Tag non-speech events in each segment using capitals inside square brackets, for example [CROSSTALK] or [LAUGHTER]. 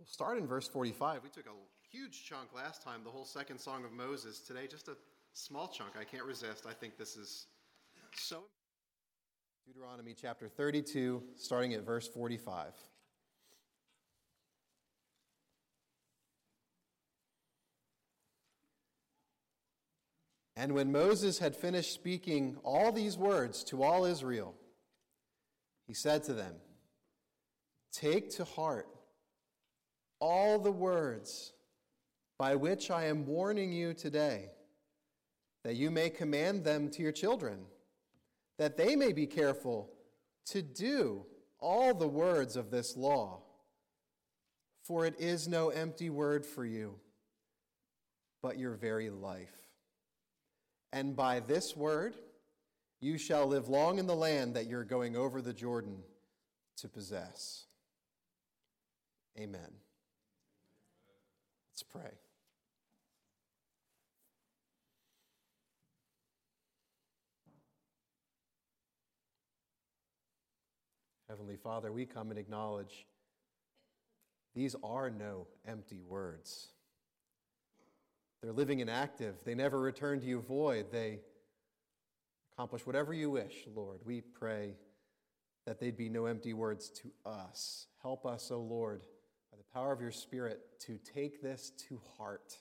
We'll start in verse 45. We took a huge chunk last time, the whole second song of Moses. Today, just a small chunk. I can't resist. I think this is so. Deuteronomy chapter 32, starting at verse 45. And when Moses had finished speaking all these words to all Israel, he said to them, Take to heart all the words by which I am warning you today, that you may command them to your children, that they may be careful to do all the words of this law. For it is no empty word for you, but your very life. And by this word, you shall live long in the land that you're going over the Jordan to possess. Amen. Let's pray. Heavenly Father, we come and acknowledge these are no empty words. They're living and active. They never return to you void. They accomplish whatever you wish, Lord. We pray that they'd be no empty words to us. Help us, O oh Lord, power of your Spirit, to take this to heart.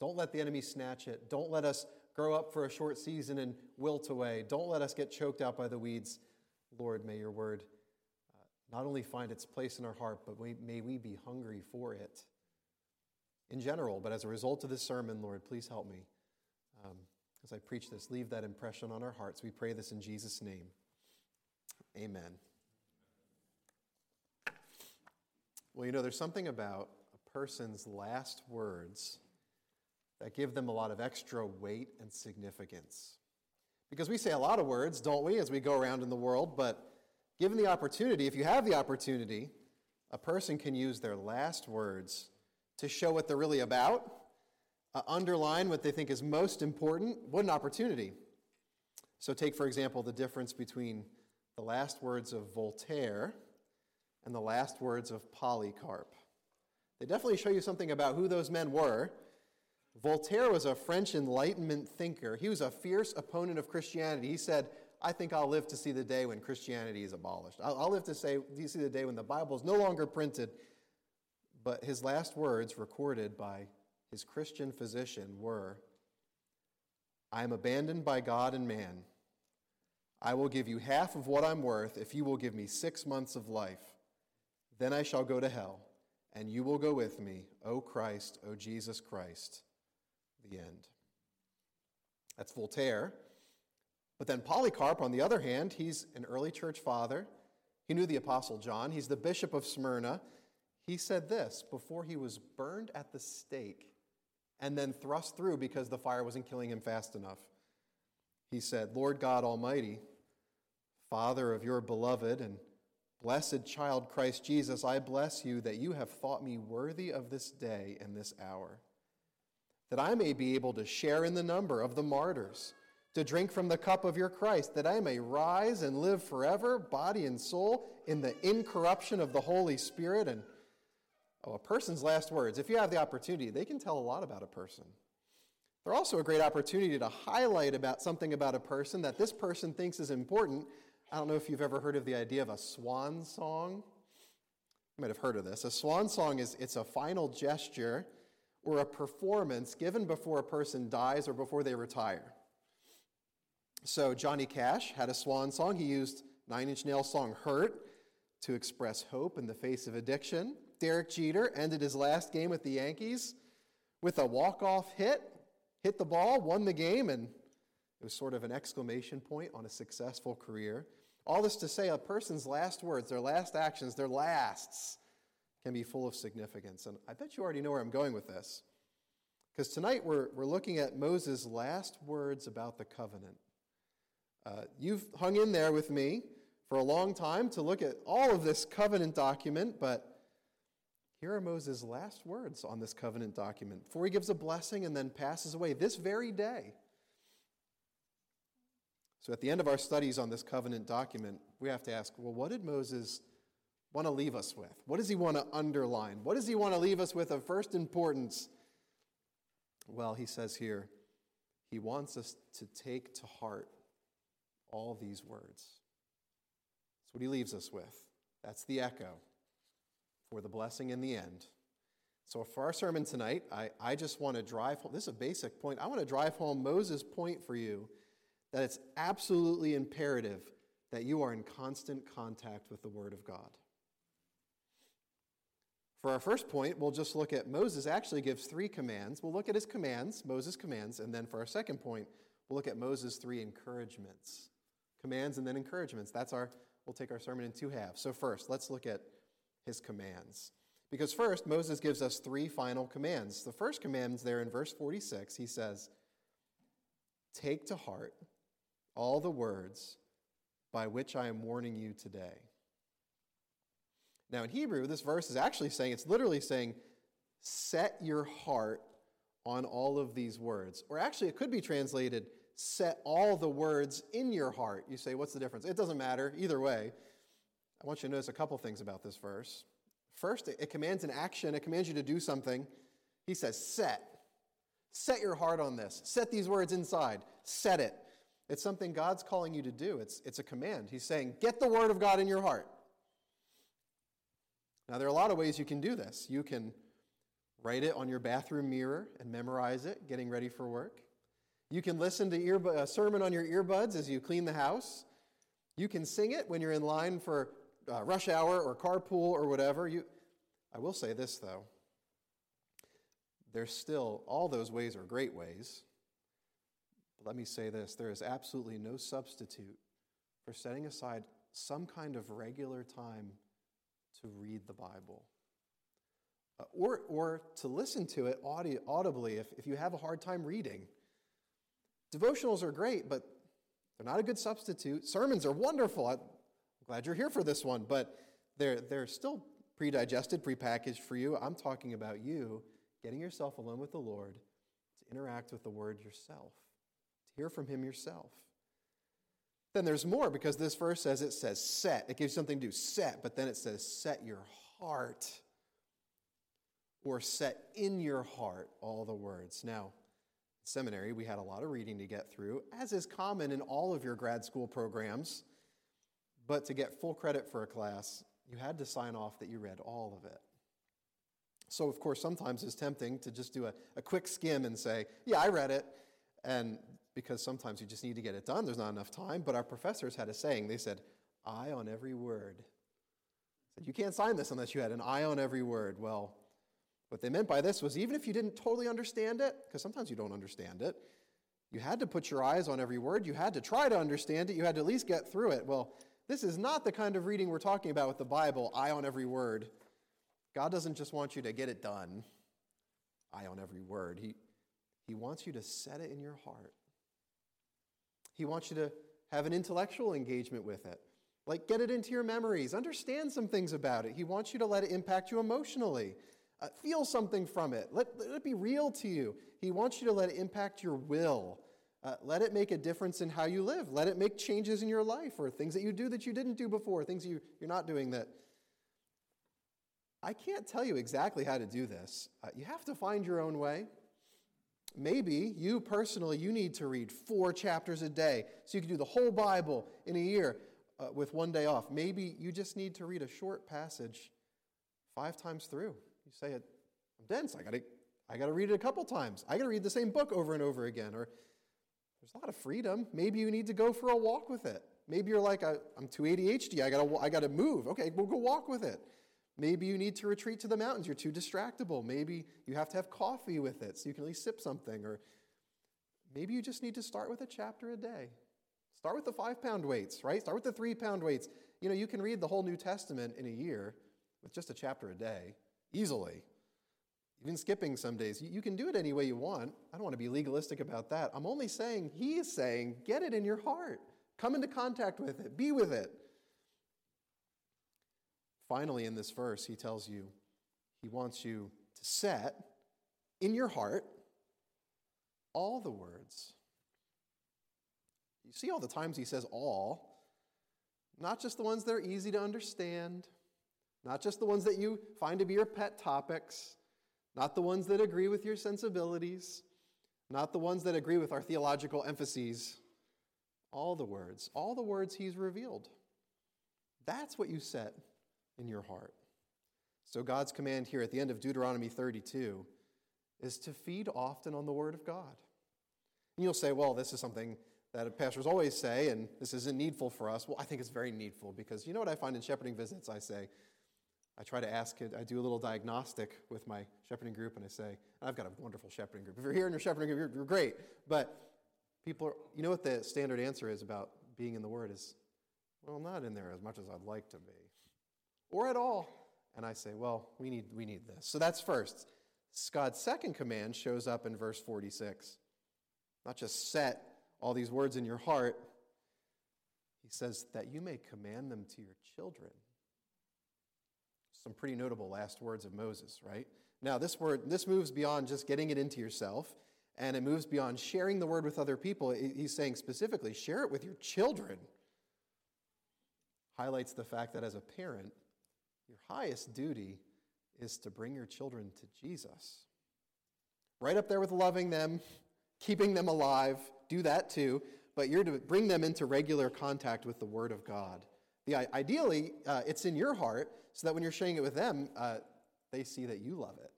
Don't let the enemy snatch it. Don't let us grow up for a short season and wilt away. Don't let us get choked out by the weeds. Lord, may your word uh, not only find its place in our heart, but may we be hungry for it in general. But as a result of this sermon, Lord, please help me um, as I preach this. Leave that impression on our hearts. We pray this in Jesus' name. Amen. Well, you know, there's something about a person's last words that give them a lot of extra weight and significance. Because we say a lot of words, don't we, as we go around in the world, but given the opportunity, if you have the opportunity, a person can use their last words to show what they're really about, uh, underline what they think is most important. What an opportunity. So, take, for example, the difference between the last words of Voltaire and the last words of Polycarp. They definitely show you something about who those men were. Voltaire was a French Enlightenment thinker. He was a fierce opponent of Christianity. He said, I think I'll live to see the day when Christianity is abolished. I'll, I'll live to say, see the day when the Bible is no longer printed? But his last words, recorded by his Christian physician, were I am abandoned by God and man. I will give you half of what I'm worth if you will give me six months of life. Then I shall go to hell, and you will go with me, O Christ, O Jesus Christ. The end. That's Voltaire. But then Polycarp, on the other hand, he's an early church father. He knew the Apostle John. He's the bishop of Smyrna. He said this before he was burned at the stake and then thrust through because the fire wasn't killing him fast enough. He said, Lord God Almighty, Father of your beloved and blessed child Christ Jesus, I bless you that you have thought me worthy of this day and this hour, that I may be able to share in the number of the martyrs, to drink from the cup of your Christ, that I may rise and live forever, body and soul, in the incorruption of the Holy Spirit and Oh, a person's last words, if you have the opportunity, they can tell a lot about a person. They're also a great opportunity to highlight about something about a person that this person thinks is important. I don't know if you've ever heard of the idea of a swan song. You might have heard of this. A swan song is it's a final gesture or a performance given before a person dies or before they retire. So Johnny Cash had a swan song. He used Nine Inch Nails song Hurt to express hope in the face of addiction. Derek Jeter ended his last game with the Yankees with a walk-off hit, hit the ball, won the game, and it was sort of an exclamation point on a successful career. All this to say, a person's last words, their last actions, their lasts can be full of significance. And I bet you already know where I'm going with this. Because tonight we're, we're looking at Moses' last words about the covenant. Uh, you've hung in there with me for a long time to look at all of this covenant document, but here are Moses' last words on this covenant document before he gives a blessing and then passes away this very day. So, at the end of our studies on this covenant document, we have to ask well, what did Moses want to leave us with? What does he want to underline? What does he want to leave us with of first importance? Well, he says here, he wants us to take to heart all these words. That's what he leaves us with. That's the echo for the blessing in the end. So, for our sermon tonight, I, I just want to drive home. This is a basic point. I want to drive home Moses' point for you that it's absolutely imperative that you are in constant contact with the Word of God. For our first point, we'll just look at Moses actually gives three commands. We'll look at his commands, Moses' commands, and then for our second point, we'll look at Moses' three encouragements. Commands and then encouragements. That's our, we'll take our sermon in two halves. So, first, let's look at his commands. Because first, Moses gives us three final commands. The first command is there in verse 46. He says, Take to heart all the words by which I am warning you today. Now, in Hebrew, this verse is actually saying, it's literally saying, set your heart on all of these words. Or actually, it could be translated, set all the words in your heart. You say, what's the difference? It doesn't matter. Either way, I want you to notice a couple things about this verse. First, it commands an action, it commands you to do something. He says, set. Set your heart on this. Set these words inside. Set it. It's something God's calling you to do. It's, it's a command. He's saying, get the word of God in your heart. Now, there are a lot of ways you can do this. You can write it on your bathroom mirror and memorize it, getting ready for work. You can listen to a sermon on your earbuds as you clean the house. You can sing it when you're in line for uh, rush hour or carpool or whatever. You, I will say this, though. There's still, all those ways are great ways. Let me say this there is absolutely no substitute for setting aside some kind of regular time to read the Bible. Uh, or, or to listen to it audi- audibly if, if you have a hard time reading. Devotionals are great, but they're not a good substitute. Sermons are wonderful. I'm glad you're here for this one, but they're, they're still pre-digested, pre-packaged for you. I'm talking about you getting yourself alone with the Lord to interact with the Word yourself, hear from Him yourself. Then there's more because this verse says it says set. It gives you something to do, set, but then it says set your heart or set in your heart all the words. Now, seminary, we had a lot of reading to get through, as is common in all of your grad school programs. But to get full credit for a class, you had to sign off that you read all of it. So, of course, sometimes it's tempting to just do a, a quick skim and say, Yeah, I read it. And because sometimes you just need to get it done. There's not enough time. But our professors had a saying. They said, eye on every word. Said, you can't sign this unless you had an eye on every word. Well, what they meant by this was even if you didn't totally understand it, because sometimes you don't understand it, you had to put your eyes on every word. You had to try to understand it. You had to at least get through it. Well, this is not the kind of reading we're talking about with the Bible, eye on every word. God doesn't just want you to get it done, eye on every word. He, he wants you to set it in your heart. He wants you to have an intellectual engagement with it. Like, get it into your memories, understand some things about it. He wants you to let it impact you emotionally, uh, feel something from it, let, let, it be real to you. He wants you to let it impact your will. Uh, let it make a difference in how you live. Let it make changes in your life or things that you do that you didn't do before, things you, you're not doing that. I can't tell you exactly how to do this. Uh, you have to find your own way. Maybe you personally, you need to read four chapters a day so you can do the whole Bible in a year uh, with one day off. Maybe you just need to read a short passage five times through. You say, it, I'm dense. I got to I got to read it a couple times. I got to read the same book over and over again. Or there's a lot of freedom. Maybe you need to go for a walk with it. Maybe you're like, I, am too ADHD. I got to I got to move. Okay, we'll go walk with it. Maybe you need to retreat to the mountains. You're too distractible. Maybe you have to have coffee with it so you can at least sip something. Or maybe you just need to start with a chapter a day. Start with the five pound weights, right? Start with the three pound weights. You know, you can read the whole New Testament in a year with just a chapter a day, easily. Even skipping some days. You can do it any way you want. I don't want to be legalistic about that. I'm only saying, he is saying, get it in your heart. Come into contact with it. Be with it. Finally, in this verse, he tells you he wants you to set in your heart all the words. You see all the times he says all, not just the ones that are easy to understand, Not just the ones that you find to be your pet topics, not the ones that agree with your sensibilities, not the ones that agree with our theological emphases. All the words, all the words he's revealed. That's what you set in your heart. So, God's command here at the end of Deuteronomy 32 is to feed often on the Word of God. And you'll say, well, this is something that pastors always say, and this isn't needful for us. Well, I think it's very needful because you know what I find in shepherding visits? I say, I try to ask it, I do a little diagnostic with my shepherding group, and I say, I've got a wonderful shepherding group. If you're here in your shepherding group, you're, you're great. But people are, you know what the standard answer is about being in the Word is, well, not in there as much as I'd like to be, or at all. And I say, well, we need, we need this. So that's first. God's second command shows up in verse 46. Not just set all these words in your heart, he says that you may command them to your children. Some pretty notable last words of Moses, right? Now, this word, this moves beyond just getting it into yourself, and it moves beyond sharing the word with other people. He's saying specifically, share it with your children. Highlights the fact that as a parent, your highest duty is to bring your children to Jesus. Right up there with loving them, keeping them alive, do that too, but you're to bring them into regular contact with the Word of God. The, ideally, uh, it's in your heart so that when you're sharing it with them, uh, they see that you love it.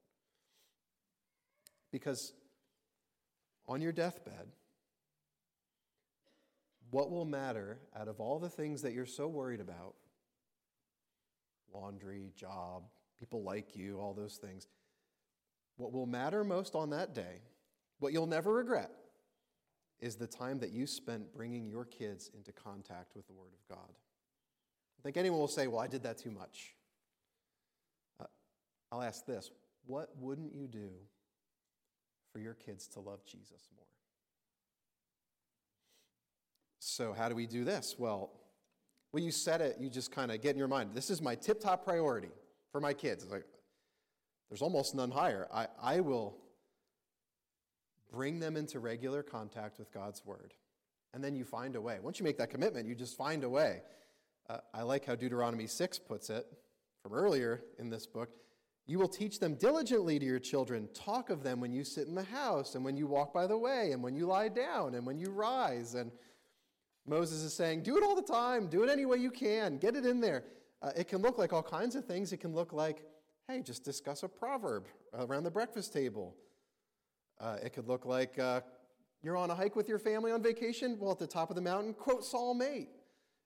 Because on your deathbed, what will matter out of all the things that you're so worried about laundry, job, people like you, all those things what will matter most on that day, what you'll never regret, is the time that you spent bringing your kids into contact with the Word of God. I think anyone will say, Well, I did that too much. Uh, I'll ask this what wouldn't you do for your kids to love Jesus more? So, how do we do this? Well, when you set it, you just kind of get in your mind, this is my tip top priority for my kids. It's like, there's almost none higher. I, I will bring them into regular contact with God's Word. And then you find a way. Once you make that commitment, you just find a way. Uh, I like how Deuteronomy 6 puts it from earlier in this book. You will teach them diligently to your children. Talk of them when you sit in the house, and when you walk by the way, and when you lie down, and when you rise. And Moses is saying, do it all the time. Do it any way you can. Get it in there. Uh, it can look like all kinds of things. It can look like, hey, just discuss a proverb around the breakfast table. Uh, it could look like uh, you're on a hike with your family on vacation. Well, at the top of the mountain, quote Psalm 8.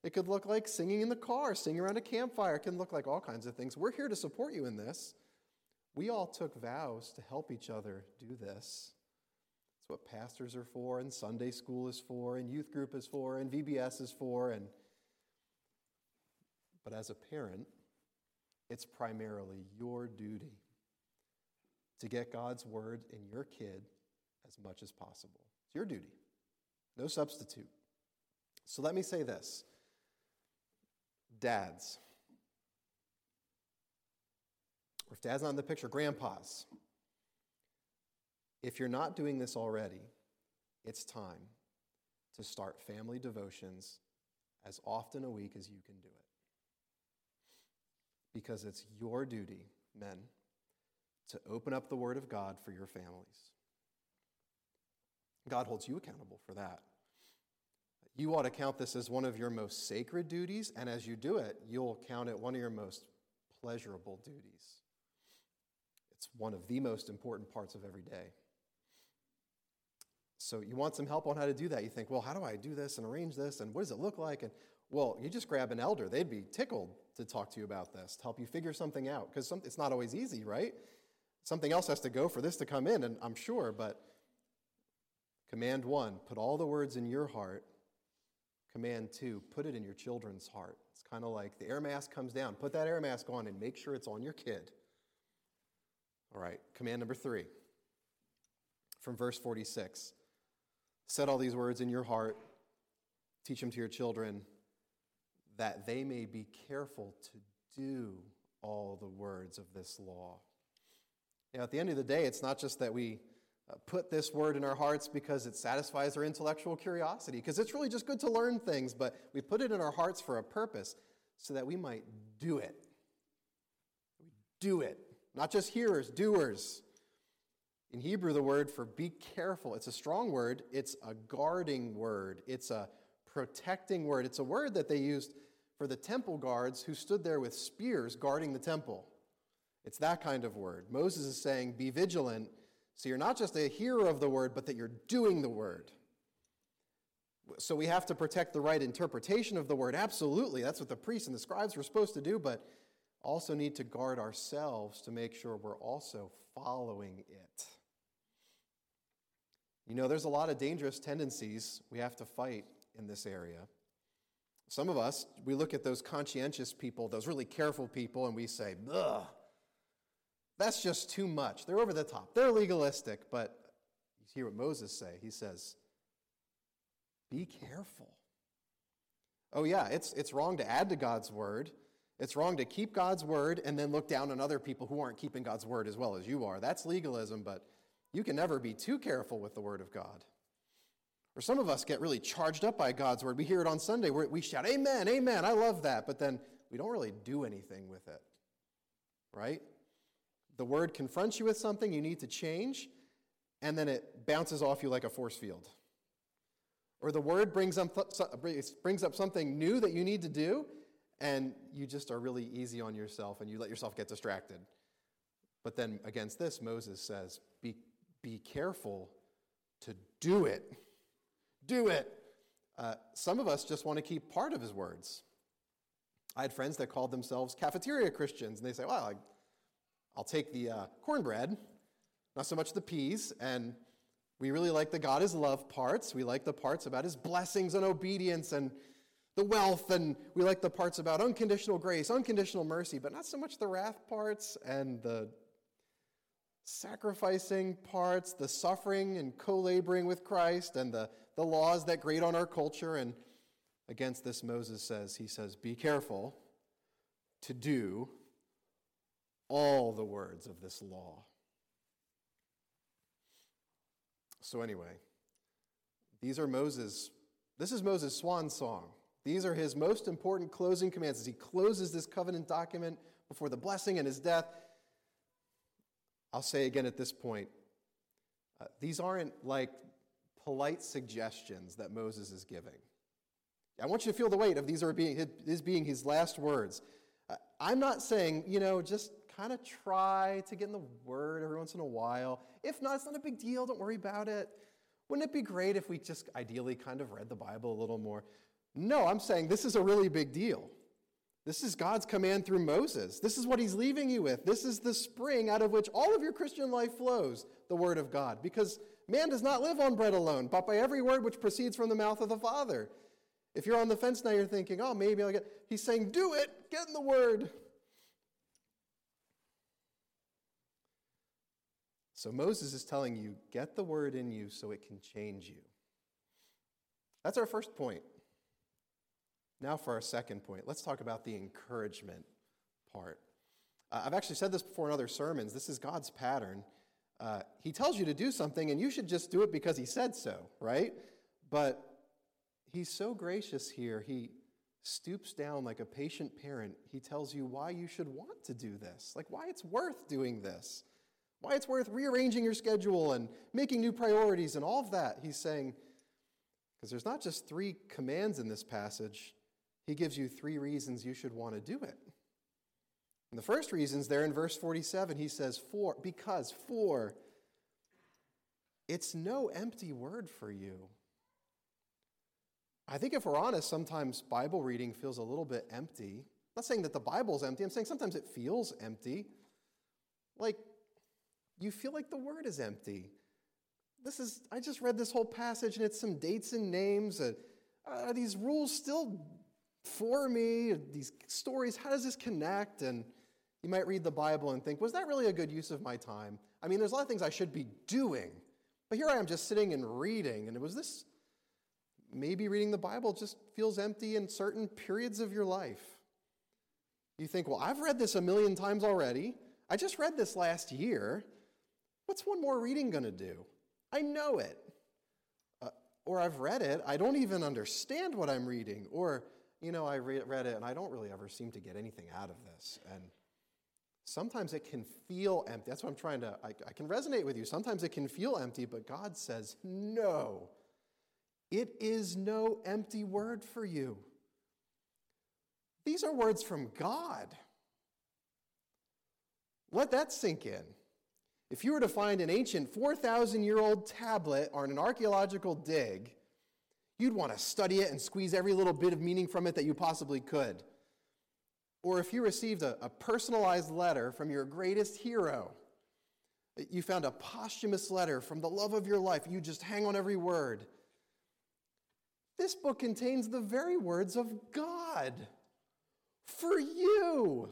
It could look like singing in the car, singing around a campfire. It can look like all kinds of things. We're here to support you in this. We all took vows to help each other do this what pastors are for, and Sunday school is for, and youth group is for, and VBS is for. And, but as a parent, it's primarily your duty to get God's word in your kid as much as possible. It's your duty, no substitute. So let me say this dads, or if dad's not in the picture, grandpas. If you're not doing this already, it's time to start family devotions as often a week as you can do it. Because it's your duty, men, to open up the Word of God for your families. God holds you accountable for that. You ought to count this as one of your most sacred duties, and as you do it, you'll count it one of your most pleasurable duties. It's one of the most important parts of every day. So you want some help on how to do that. You think, well, how do I do this and arrange this and what does it look like? And well, you just grab an elder. They'd be tickled to talk to you about this, to help you figure something out because it's not always easy, right? Something else has to go for this to come in, and I'm sure, but command one, put all the words in your heart. Command two, put it in your children's heart. It's kind of like the air mask comes down. Put that air mask on and make sure it's on your kid. All right, command number three from verse 46 Set all these words in your heart, teach them to your children, that they may be careful to do all the words of this law. Now, at the end of the day, it's not just that we uh, put this word in our hearts because it satisfies our intellectual curiosity, because it's really just good to learn things, but we put it in our hearts for a purpose so that we might do it. We Do it. Not just hearers, doers. In Hebrew, the word for be careful, it's a strong word. It's a guarding word. It's a protecting word. It's a word that they used for the temple guards who stood there with spears guarding the temple. It's that kind of word. Moses is saying, be vigilant, so you're not just a hearer of the word, but that you're doing the word. So we have to protect the right interpretation of the word. Absolutely. That's what the priests and the scribes were supposed to do, but also need to guard ourselves to make sure we're also following it. You know, there's a lot of dangerous tendencies we have to fight in this area. Some of us, we look at those conscientious people, those really careful people, and we say, ugh, that's just too much. They're over the top. They're legalistic. But you hear what Moses say. He says, be careful. Oh, yeah, it's, it's wrong to add to God's word. It's wrong to keep God's word and then look down on other people who aren't keeping God's word as well as you are. That's legalism, but you can never be too careful with the word of God. Or some of us get really charged up by God's word. We hear it on Sunday we shout, Amen, Amen, I love that. But then we don't really do anything with it. Right? The word confronts you with something you need to change, and then it bounces off you like a force field. Or the word brings up, brings up something new that you need to do, and you just are really easy on yourself and you let yourself get distracted. But then against this, Moses says, Be, be careful to do it do it. Uh, some of us just want to keep part of his words. I had friends that called themselves cafeteria Christians, and they say, well, I, will take the uh, cornbread, not so much the peas, and we really like the God is love parts. We like the parts about his blessings and obedience and the wealth, and we like the parts about unconditional grace, unconditional mercy, but not so much the wrath parts and the sacrificing parts, the suffering and co laboring with Christ, and the, the laws that grate on our culture. And against this, Moses says, He says, Be careful to do all the words of this law. So, anyway, these are Moses. This is Moses' swan song. These are his most important closing commands as he closes this covenant document before the blessing and his death. I'll say again at this point uh, these aren't like polite suggestions that Moses is giving. I want you to feel the weight of these are being his being his last words. Uh, I'm not saying, you know, just kind of try to get in the word every once in a while. If not, it's not a big deal. Don't worry about it. Wouldn't it be great if we just ideally kind of read the Bible a little more? No, I'm saying this is a really big deal. This is God's command through Moses. This is what he's leaving you with. This is the spring out of which all of your Christian life flows, the Word of God. Because man does not live on bread alone, but by every word which proceeds from the mouth of the Father. If you're on the fence now, you're thinking, oh, maybe I'll get. He's saying, do it, get in the Word. So Moses is telling you, get the Word in you so it can change you. That's our first point. Now, for our second point, let's talk about the encouragement part. Uh, I've actually said this before in other sermons. This is God's pattern. Uh, he tells you to do something, and you should just do it because He said so, right? But He's so gracious here. He stoops down like a patient parent. He tells you why you should want to do this, like why it's worth doing this, why it's worth rearranging your schedule and making new priorities and all of that. He's saying, because there's not just three commands in this passage, he gives you three reasons you should want to do it. And the first reasons there in verse 47, he says, for, because, for, it's no empty word for you. I think if we're honest, sometimes Bible reading feels a little bit empty. I'm not saying that the Bible's empty, I'm saying sometimes it feels empty. Like you feel like the word is empty. This is, I just read this whole passage and it's some dates and names. And, uh, are these rules still for me, these stories, how does this connect? And you might read the Bible and think, was that really a good use of my time? I mean, there's a lot of things I should be doing, but here I am just sitting and reading. And it was this maybe reading the Bible just feels empty in certain periods of your life? You think, well, I've read this a million times already. I just read this last year. What's one more reading going to do? I know it. Uh, or I've read it. I don't even understand what I'm reading. Or you know, I re- read it and I don't really ever seem to get anything out of this. And Sometimes it can feel empty. That's what I'm trying to, I, I can resonate with you. Sometimes it can feel empty, but God says, no. It is no empty word for you. These are words from God. Let that sink in. If you were to find an ancient 4,000 year old tablet on an archaeological dig, you'd want to study it and squeeze every little bit of meaning from it that you possibly could. Or if you received a, a personalized letter from your greatest hero, you found a posthumous letter from the love of your life, you just hang on every word. This book contains the very words of God for you.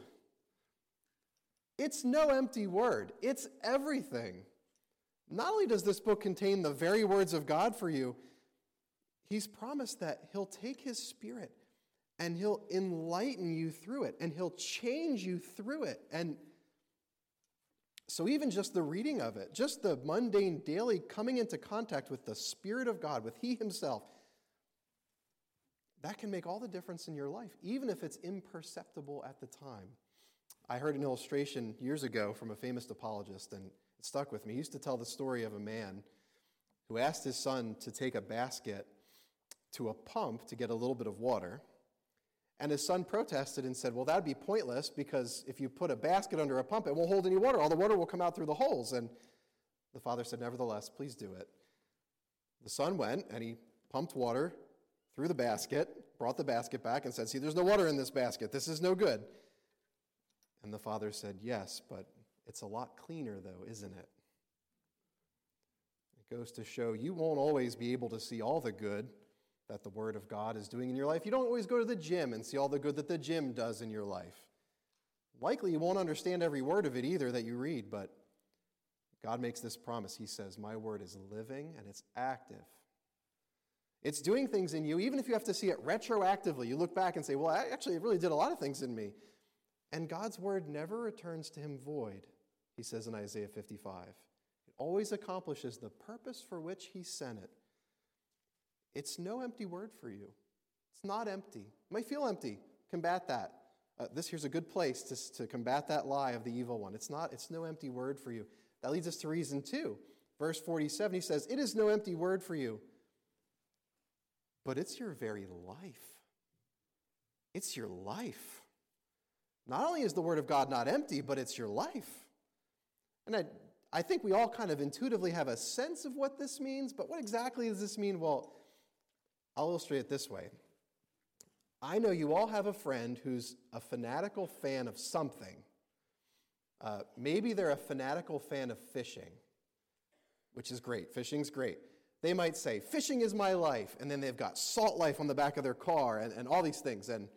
It's no empty word, it's everything. Not only does this book contain the very words of God for you, He's promised that He'll take His Spirit and He'll enlighten you through it and He'll change you through it. And so, even just the reading of it, just the mundane daily coming into contact with the Spirit of God, with He Himself, that can make all the difference in your life, even if it's imperceptible at the time. I heard an illustration years ago from a famous apologist, and it stuck with me. He used to tell the story of a man who asked his son to take a basket to a pump to get a little bit of water. And his son protested and said, Well, that'd be pointless because if you put a basket under a pump, it won't hold any water. All the water will come out through the holes. And the father said, Nevertheless, please do it. The son went and he pumped water through the basket, brought the basket back, and said, See, there's no water in this basket. This is no good. And the father said, Yes, but it's a lot cleaner, though, isn't it? It goes to show you won't always be able to see all the good that the Word of God is doing in your life. You don't always go to the gym and see all the good that the gym does in your life. Likely you won't understand every word of it either that you read, but God makes this promise. He says, My Word is living and it's active. It's doing things in you, even if you have to see it retroactively. You look back and say, well, I actually, it really did a lot of things in me. And God's word never returns to him void, he says in Isaiah 55. It always accomplishes the purpose for which he sent it. It's no empty word for you. It's not empty. It might feel empty. Combat that. Uh, this here's a good place to, to combat that lie of the evil one. It's not, it's no empty word for you. That leads us to reason two. Verse 47, he says, It is no empty word for you but it's your very life. It's your life. Not only is the Word of God not empty, but it's your life. And I, I think we all kind of intuitively have a sense of what this means, but what exactly does this mean? Well, I'll illustrate it this way. I know you all have a friend who's a fanatical fan of something. Uh, maybe they're a fanatical fan of fishing, which is great. Fishing's great. They might say, Fishing is my life. And then they've got salt life on the back of their car and, and all these things. And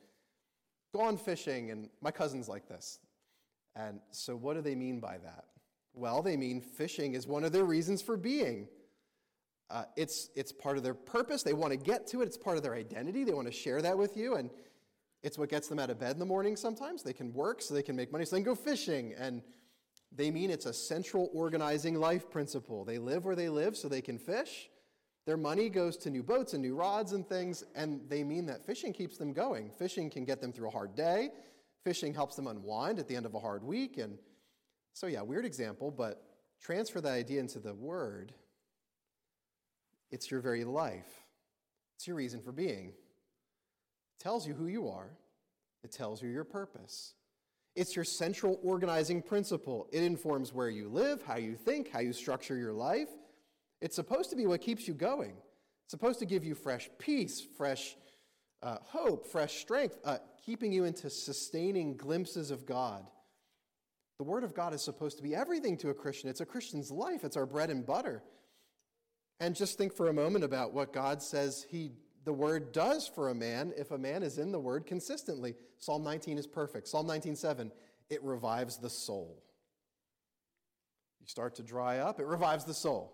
gone fishing. And my cousin's like this. And so, what do they mean by that? Well, they mean fishing is one of their reasons for being. Uh, it's, it's part of their purpose. They want to get to it. It's part of their identity. They want to share that with you. And it's what gets them out of bed in the morning sometimes. They can work so they can make money, so they can go fishing. And they mean it's a central organizing life principle. They live where they live so they can fish. Their money goes to new boats and new rods and things, and they mean that fishing keeps them going. Fishing can get them through a hard day. Fishing helps them unwind at the end of a hard week. And so, yeah, weird example, but transfer that idea into the word. It's your very life, it's your reason for being. It tells you who you are, it tells you your purpose. It's your central organizing principle. It informs where you live, how you think, how you structure your life. It's supposed to be what keeps you going. It's supposed to give you fresh peace, fresh uh, hope, fresh strength, uh, keeping you into sustaining glimpses of God. The Word of God is supposed to be everything to a Christian. It's a Christian's life, it's our bread and butter. And just think for a moment about what God says He the word does for a man if a man is in the word consistently. Psalm 19 is perfect. Psalm 19:7, it revives the soul. You start to dry up, it revives the soul.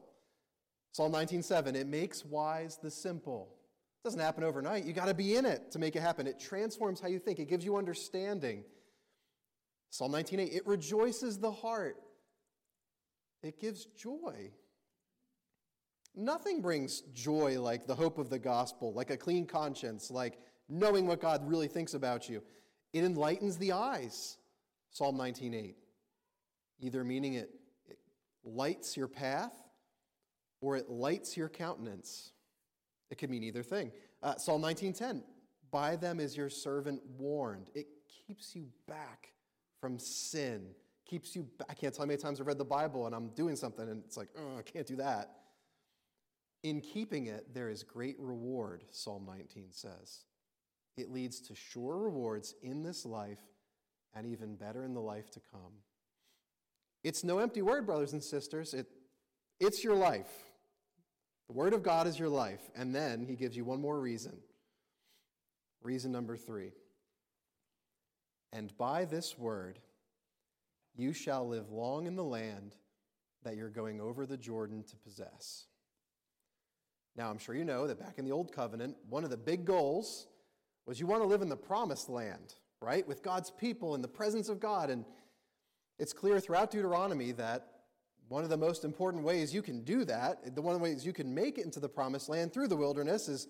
Psalm 19:7, it makes wise the simple. It doesn't happen overnight. You got to be in it to make it happen. It transforms how you think. It gives you understanding. Psalm 19:8, it rejoices the heart. It gives joy. Nothing brings joy like the hope of the gospel, like a clean conscience, like knowing what God really thinks about you. It enlightens the eyes. Psalm 19:8. either meaning it, it lights your path or it lights your countenance. It could mean either thing. Uh, Psalm 19:10, by them is your servant warned. It keeps you back from sin. Keeps you back. I can't tell how many times I've read the Bible and I'm doing something and it's like, oh, I can't do that. In keeping it, there is great reward, Psalm 19 says. It leads to sure rewards in this life and even better in the life to come. It's no empty word, brothers and sisters. It, it's your life. The Word of God is your life. And then he gives you one more reason. Reason number three. And by this word, you shall live long in the land that you're going over the Jordan to possess. Now, I'm sure you know that back in the Old Covenant, one of the big goals was you want to live in the promised land, right? With God's people in the presence of God. And it's clear throughout Deuteronomy that one of the most important ways you can do that, the one of the ways you can make it into the promised land through the wilderness is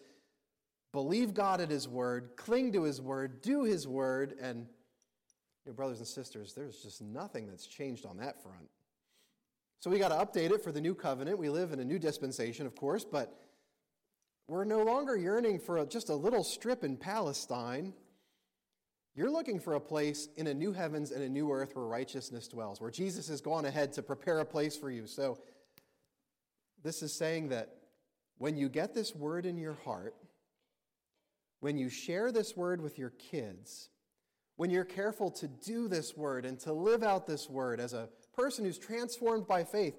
believe God at His word, cling to His word, do His word, and your brothers and sisters, there's just nothing that's changed on that front. So we got to update it for the new covenant. We live in a new dispensation, of course, but we're no longer yearning for a, just a little strip in Palestine. You're looking for a place in a new heavens and a new earth where righteousness dwells, where Jesus has gone ahead to prepare a place for you. So, this is saying that when you get this word in your heart, when you share this word with your kids, when you're careful to do this word and to live out this word as a person who's transformed by faith,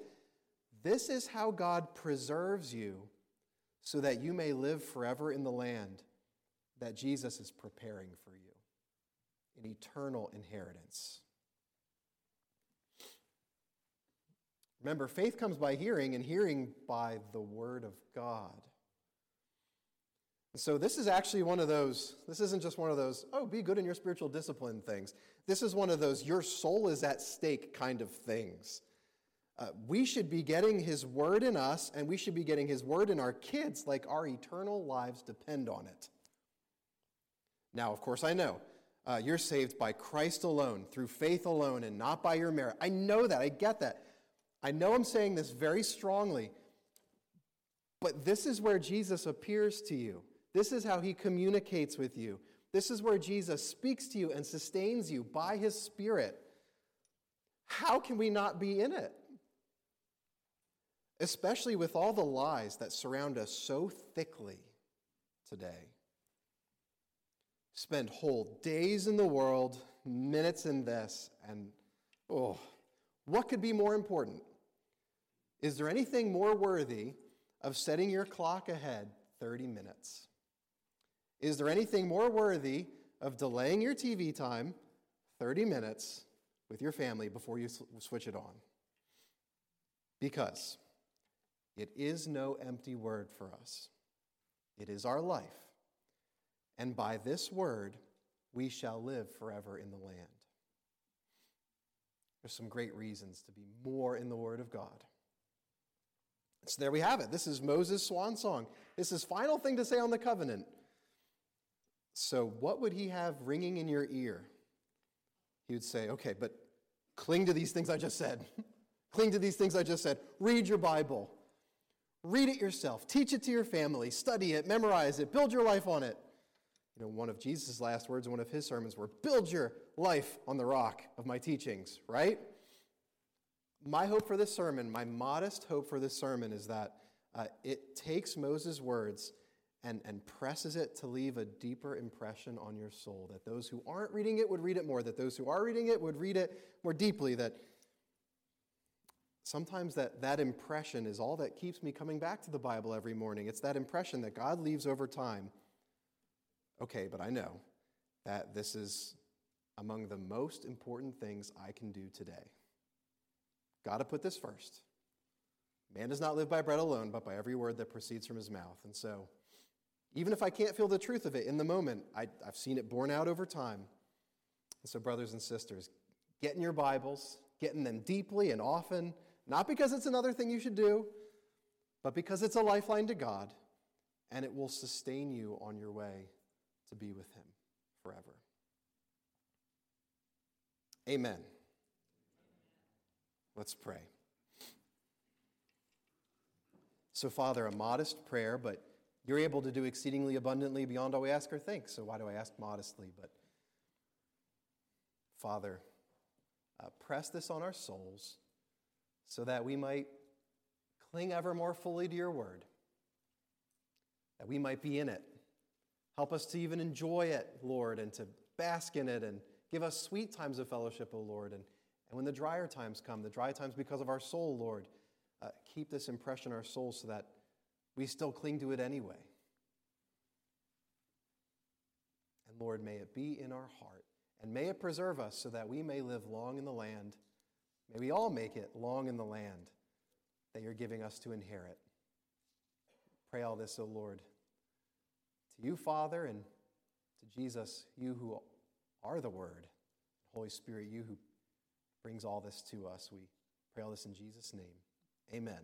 this is how God preserves you so that you may live forever in the land that Jesus is preparing for you an eternal inheritance. Remember, faith comes by hearing, and hearing by the Word of God. So, this is actually one of those, this isn't just one of those, oh, be good in your spiritual discipline things. This is one of those, your soul is at stake kind of things. Uh, we should be getting His Word in us, and we should be getting His Word in our kids like our eternal lives depend on it. Now, of course, I know uh, you're saved by Christ alone, through faith alone, and not by your merit. I know that. I get that. I know I'm saying this very strongly, but this is where Jesus appears to you. This is how he communicates with you. This is where Jesus speaks to you and sustains you by his Spirit. How can we not be in it? Especially with all the lies that surround us so thickly today spend whole days in the world, minutes in this, and oh, what could be more important? Is there anything more worthy of setting your clock ahead 30 minutes? Is there anything more worthy of delaying your TV time 30 minutes with your family before you switch it on? Because it is no empty word for us, it is our life and by this word we shall live forever in the land. There's some great reasons to be more in the Word of God. So there we have it. This is Moses' swan song. This is final thing to say on the covenant. So, what would he have ringing in your ear? He would say, okay, but cling to these things I just said. [LAUGHS] cling to these things I just said. Read your Bible. Read it yourself. Teach it to your family. Study it. Memorize it. Build your life on it. You know, one of Jesus' last words in one of his sermons were, Build your life on the rock of my teachings, right? My hope for this sermon, my modest hope for this sermon, is that uh, it takes Moses' words and, and presses it to leave a deeper impression on your soul. That those who aren't reading it would read it more, that those who are reading it would read it more deeply, that sometimes that, that impression is all that keeps me coming back to the Bible every morning. It's that impression that God leaves over time Okay, but I know that this is among the most important things I can do today. Got to put this first. Man does not live by bread alone, but by every word that proceeds from his mouth. And so, even if I can't feel the truth of it in the moment, I, have seen it borne out over time. And so, brothers and sisters, get in your Bibles, get in them deeply and often, not because it's another thing you should do, but because it's a lifeline to God, and it will sustain you on your way to be with him forever. Amen. Let's pray. So, Father, a modest prayer, but you're able to do exceedingly abundantly beyond all we ask or think. So, why do I ask modestly? But, Father, uh, press this on our souls so that we might cling ever more fully to your word, that we might be in it. Help us to even enjoy it, Lord, and to bask in it and give us sweet times of fellowship, O Lord. And, and when the drier times come, the dry times because of our soul, Lord, uh, keep this impression in our souls so that we still cling to it anyway. And Lord, may it be in our heart, and may it preserve us so that we may live long in the land. May we all make it long in the land that you're giving us to inherit. Pray all this, O Lord, to you, Father, and to Jesus, you who are the Word, Holy Spirit, you who brings all this to us. We pray all this in Jesus' name. Amen.